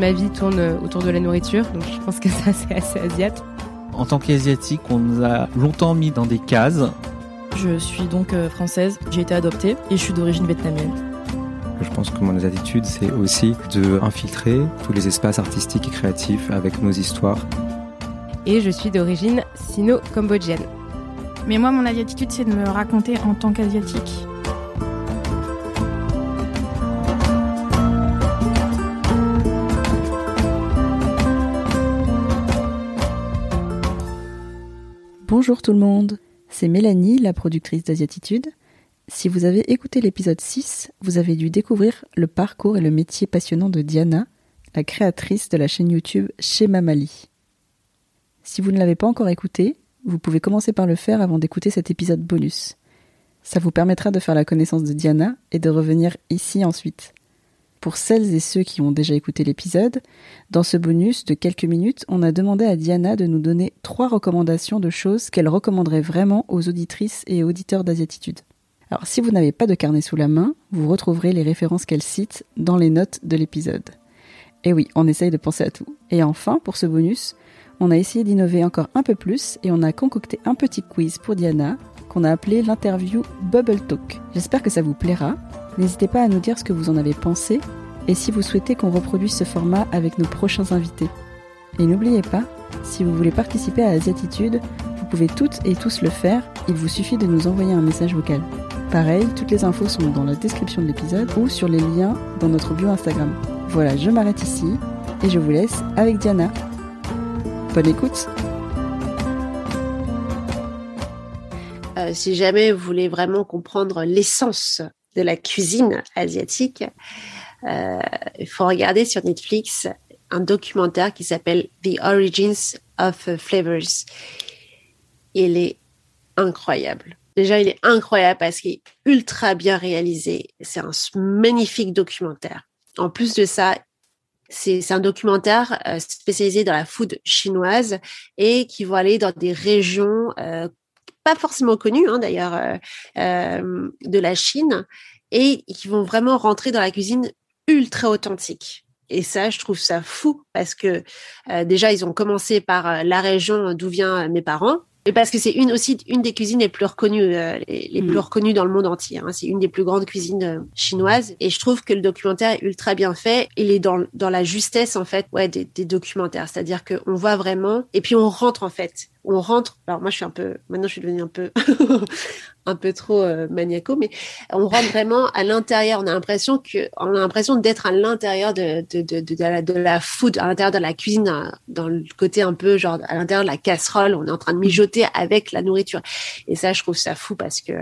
ma vie tourne autour de la nourriture, donc je pense que ça c'est assez asiatique. En tant qu'asiatique, on nous a longtemps mis dans des cases. Je suis donc euh, française, j'ai été adoptée et je suis d'origine vietnamienne. Je pense que mon attitude, c'est aussi de infiltrer tous les espaces artistiques et créatifs avec nos histoires. Et je suis d'origine sino-cambodgienne. Mais moi, mon attitude, c'est de me raconter en tant qu'asiatique. Bonjour tout le monde, c'est Mélanie, la productrice d'Asiatitude. Si vous avez écouté l'épisode 6, vous avez dû découvrir le parcours et le métier passionnant de Diana, la créatrice de la chaîne YouTube Chez Mamali. Si vous ne l'avez pas encore écouté, vous pouvez commencer par le faire avant d'écouter cet épisode bonus. Ça vous permettra de faire la connaissance de Diana et de revenir ici ensuite. Pour celles et ceux qui ont déjà écouté l'épisode, dans ce bonus de quelques minutes, on a demandé à Diana de nous donner trois recommandations de choses qu'elle recommanderait vraiment aux auditrices et auditeurs d'Asiatitude. Alors si vous n'avez pas de carnet sous la main, vous retrouverez les références qu'elle cite dans les notes de l'épisode. Et oui, on essaye de penser à tout. Et enfin, pour ce bonus, on a essayé d'innover encore un peu plus et on a concocté un petit quiz pour Diana qu'on a appelé l'interview Bubble Talk. J'espère que ça vous plaira. N'hésitez pas à nous dire ce que vous en avez pensé et si vous souhaitez qu'on reproduise ce format avec nos prochains invités. Et n'oubliez pas, si vous voulez participer à Asiatitude, vous pouvez toutes et tous le faire, il vous suffit de nous envoyer un message vocal. Pareil, toutes les infos sont dans la description de l'épisode ou sur les liens dans notre bio Instagram. Voilà, je m'arrête ici et je vous laisse avec Diana. Bonne écoute euh, Si jamais vous voulez vraiment comprendre l'essence de la cuisine asiatique, euh, il faut regarder sur Netflix un documentaire qui s'appelle The Origins of Flavors. Il est incroyable. Déjà, il est incroyable parce qu'il est ultra bien réalisé. C'est un magnifique documentaire. En plus de ça, c'est un documentaire euh, spécialisé dans la food chinoise et qui va aller dans des régions euh, pas forcément connues hein, d'ailleurs euh, euh, de la Chine et qui vont vraiment rentrer dans la cuisine ultra authentique. Et ça, je trouve ça fou parce que euh, déjà, ils ont commencé par la région d'où vient mes parents. Et parce que c'est une aussi une des cuisines les plus reconnues, euh, les, les plus reconnues dans le monde entier. Hein. C'est une des plus grandes cuisines euh, chinoises. Et je trouve que le documentaire est ultra bien fait. Il est dans dans la justesse en fait, ouais, des, des documentaires. C'est-à-dire qu'on voit vraiment, et puis on rentre en fait. On rentre. Alors moi, je suis un peu. Maintenant, je suis devenue un peu un peu trop euh, maniaco, mais on rentre vraiment à l'intérieur. On a l'impression que, on a l'impression d'être à l'intérieur de de, de, de, la, de la food, à l'intérieur de la cuisine, euh, dans le côté un peu genre à l'intérieur de la casserole. On est en train de mijoter avec la nourriture. Et ça, je trouve ça fou parce que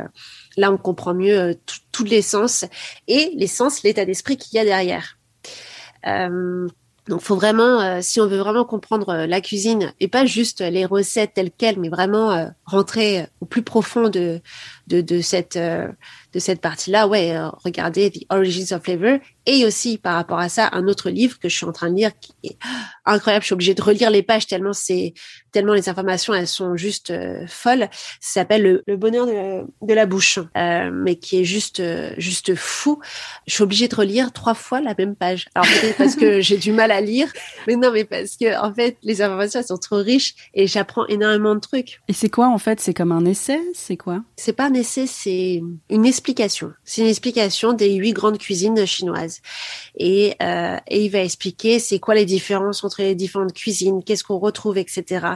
là, on comprend mieux euh, tout l'essence et l'essence, l'état d'esprit qu'il y a derrière. Euh, donc, faut vraiment, euh, si on veut vraiment comprendre euh, la cuisine et pas juste les recettes telles quelles, mais vraiment euh, rentrer au plus profond de de, de cette de cette partie-là, ouais, regardez The Origins of Flavor et aussi par rapport à ça un autre livre que je suis en train de lire qui est incroyable. Je suis obligée de relire les pages tellement c'est tellement les informations elles sont juste folles. Ça s'appelle le, le, bonheur de la, de la bouche, mais qui est juste juste fou. Je suis obligée de relire trois fois la même page. Alors peut-être parce que j'ai du mal à lire, mais non, mais parce que en fait, les informations elles sont trop riches et j'apprends énormément de trucs. Et c'est quoi en fait? C'est comme un essai? C'est quoi? C'est pas un essai, c'est une explication. C'est une explication des huit grandes cuisines chinoises. Et, euh, et il va expliquer c'est quoi les différences entre les différentes cuisines, qu'est-ce qu'on retrouve, etc.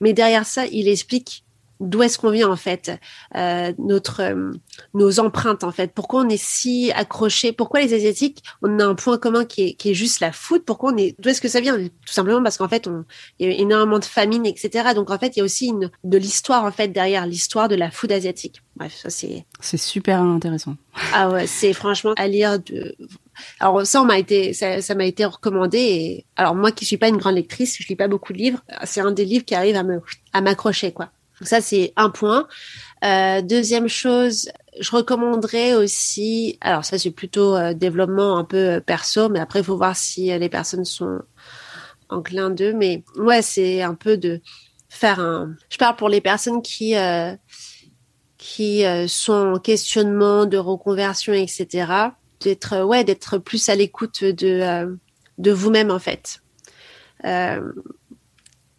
Mais derrière ça, il explique d'où est-ce qu'on vient en fait, euh, notre euh, nos empreintes en fait. Pourquoi on est si accroché Pourquoi les asiatiques on a un point commun qui est, qui est juste la food Pourquoi on est D'où est-ce que ça vient? Tout simplement parce qu'en fait on il y a énormément de famine etc. Donc en fait il y a aussi une de l'histoire en fait derrière l'histoire de la food asiatique. Bref ça c'est c'est super intéressant. Ah ouais c'est franchement à lire de alors ça, m'a été, ça, m'a été recommandé. Alors moi, qui suis pas une grande lectrice, je lis pas beaucoup de livres. C'est un des livres qui arrive à me, à m'accrocher, quoi. Donc ça, c'est un point. Euh, deuxième chose, je recommanderais aussi, alors ça c'est plutôt euh, développement un peu perso, mais après il faut voir si les personnes sont enclins d'eux. Mais ouais, c'est un peu de faire un. Je parle pour les personnes qui euh, qui euh, sont en questionnement de reconversion, etc. D'être ouais, d'être plus à l'écoute de de vous-même en fait. Euh,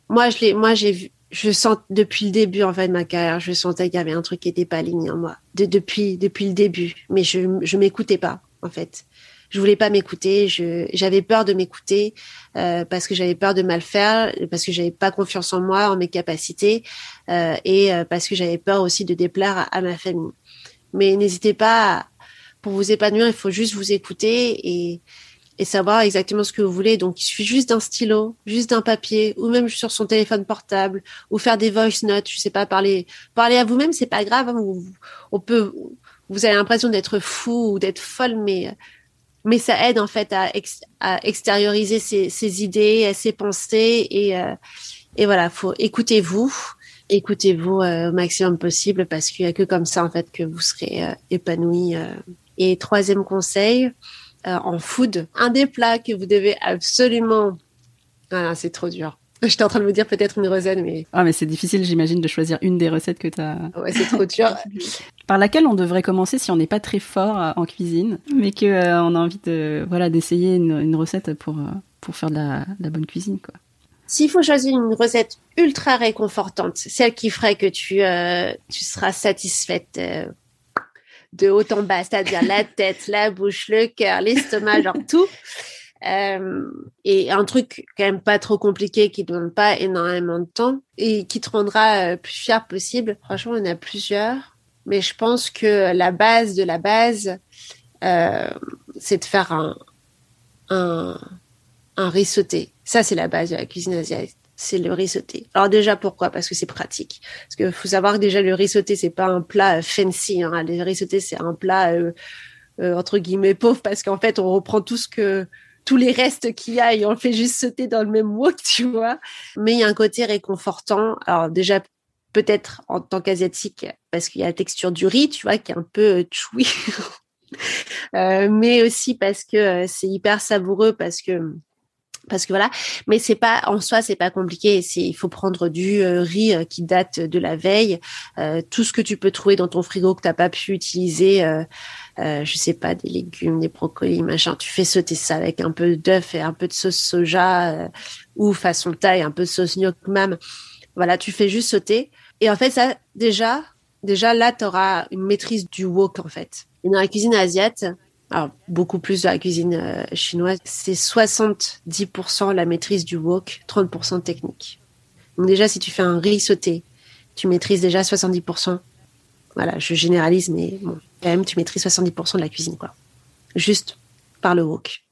moi, je l'ai, moi j'ai vu, je sens depuis le début en fait de ma carrière, je sentais qu'il y avait un truc qui était pas aligné en moi de, depuis depuis le début, mais je je m'écoutais pas en fait. Je voulais pas m'écouter, je j'avais peur de m'écouter euh, parce que j'avais peur de mal faire, parce que j'avais pas confiance en moi, en mes capacités euh, et euh, parce que j'avais peur aussi de déplaire à, à ma famille. Mais n'hésitez pas, pour vous épanouir, il faut juste vous écouter et savoir exactement ce que vous voulez. Donc, il suffit juste d'un stylo, juste d'un papier, ou même sur son téléphone portable, ou faire des voice notes. Je sais pas, parler, parler à vous-même, c'est pas grave. Hein. on peut, vous avez l'impression d'être fou ou d'être folle, mais mais ça aide en fait à, extérioriser ses, idées, ses pensées et euh, et voilà, faut écoutez-vous, écoutez-vous euh, au maximum possible parce qu'il y a que comme ça en fait que vous serez euh, épanoui. Et troisième conseil, euh, en food, un des plats que vous devez absolument. Ah, c'est trop dur. J'étais en train de me dire peut-être une recette, mais. Ah, mais c'est difficile, j'imagine, de choisir une des recettes que tu as. Ouais, c'est trop dur. Par laquelle on devrait commencer si on n'est pas très fort euh, en cuisine, mais que euh, on a envie de voilà d'essayer une, une, recette pour pour faire de la, de la bonne cuisine, quoi. S'il faut choisir une recette ultra réconfortante, celle qui ferait que tu euh, tu seras satisfaite de haut en bas, c'est-à-dire la tête, la bouche, le cœur, l'estomac, genre tout. Euh, et un truc quand même pas trop compliqué qui demande pas énormément de temps et qui te rendra euh, plus fier possible. Franchement, il y en a plusieurs, mais je pense que la base de la base, euh, c'est de faire un, un, un riz sauté. Ça, c'est la base de la cuisine asiatique c'est le riz sauté. Alors déjà pourquoi? Parce que c'est pratique. Parce que faut savoir que déjà le riz sauté c'est pas un plat euh, fancy. Hein. Le riz sauté c'est un plat euh, euh, entre guillemets pauvre parce qu'en fait on reprend tout ce que tous les restes qu'il y a et on le fait juste sauter dans le même wok, tu vois. Mais il y a un côté réconfortant. Alors déjà peut-être en tant qu'asiatique parce qu'il y a la texture du riz, tu vois, qui est un peu chewy. mais aussi parce que c'est hyper savoureux parce que parce que voilà. Mais c'est pas en soi c'est pas compliqué. Il faut prendre du euh, riz euh, qui date de la veille. Euh, tout ce que tu peux trouver dans ton frigo que t'as pas pu utiliser je sais pas des légumes des brocolis machin. Tu fais sauter ça avec un peu d'œuf et un peu de sauce soja ou façon thaï un peu de sauce gnoc mam voilà tu fais juste sauter. Et en fait ça déjà déjà là tu auras une maîtrise du wok en fait. Et dans la cuisine asiatique alors beaucoup plus de la cuisine euh, chinoise, c'est 70% la maîtrise du wok, 30% technique. Donc déjà, si tu fais un riz sauté, tu maîtrises déjà 70%. Voilà, je généralise, mais bon, quand même, tu maîtrises 70% de la cuisine, quoi. Juste par le wok.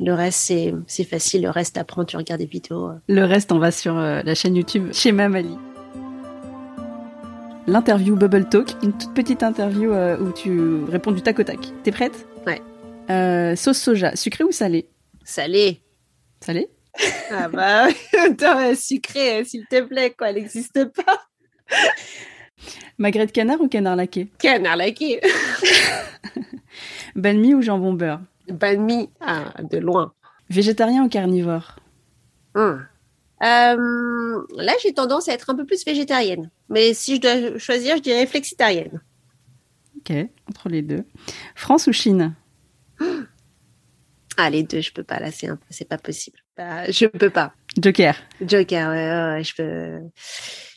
Le reste, c'est, facile. Le reste, apprends, tu regardes des vidéos. Le reste, on va sur euh, la chaîne YouTube chez Mamali l'interview Bubble Talk, une toute petite interview euh, où tu réponds du tac au tac. T'es prête? Ouais. Euh, sauce soja, sucré ou salé? Salé. Salé? Ah bah, attends, sucré, s'il te plaît, quoi, elle n'existe pas. Magret de canard ou canard laqué? Canard laqué. Banh mi ou jambon beurre? Banh mi, ah, de loin. Végétarien ou carnivore? Hum. Euh, là, j'ai tendance à être un peu plus végétarienne. Mais si je dois choisir, je dirais flexitarienne. Ok, entre les deux. France ou Chine? Ah, les deux, je peux pas. Là, c'est un... c'est pas possible. Bah, je peux pas. Joker. Joker, ouais, ouais, ouais, je peux.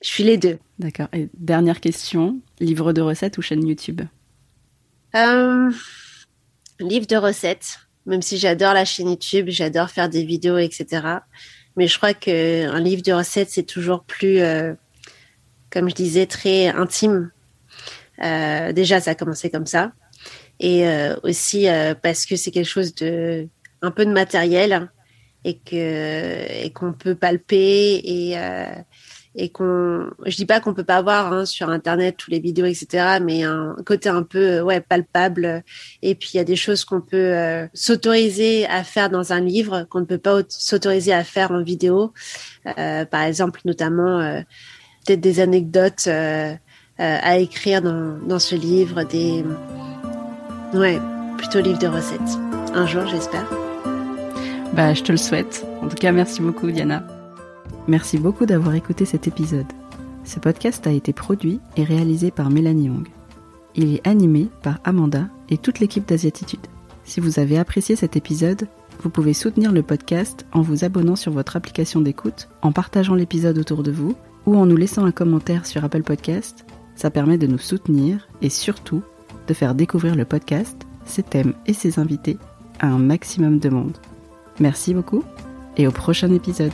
Je suis les deux. D'accord. Et dernière question livre de recettes ou chaîne YouTube? Euh, Livre de recettes. Même si j'adore la chaîne YouTube, j'adore faire des vidéos, etc. Mais je crois que un livre de recettes, c'est toujours plus, euh, comme je disais, très intime. Euh, déjà, ça a commencé comme ça. Et euh, aussi parce que c'est quelque chose de un peu de matériel et que et qu'on peut palper et et qu'on je dis pas qu'on peut pas voir hein, sur internet tous les vidéos etc mais un côté un peu ouais palpable. Et puis il y a des choses qu'on peut euh, s'autoriser à faire dans un livre qu'on ne peut pas s'autoriser à faire en vidéo. Euh, par exemple notamment euh, peut-être des anecdotes euh, à écrire dans, dans ce livre des ouais plutôt livre de recettes. Un jour j'espère. Bah je te le souhaite. En tout cas merci beaucoup Diana Merci beaucoup d'avoir écouté cet épisode. Ce podcast a été produit et réalisé par Mélanie Young. Il est animé par Amanda et toute l'équipe d'Asiatitude. Si vous avez apprécié cet épisode, Vous pouvez soutenir le podcast en vous abonnant sur votre application d'écoute, en partageant l'épisode autour de vous ou en nous laissant un commentaire sur Apple Podcast. Ça permet de nous soutenir et surtout de faire découvrir le podcast, ses thèmes et ses invités à un maximum de monde. Merci beaucoup et au prochain épisode.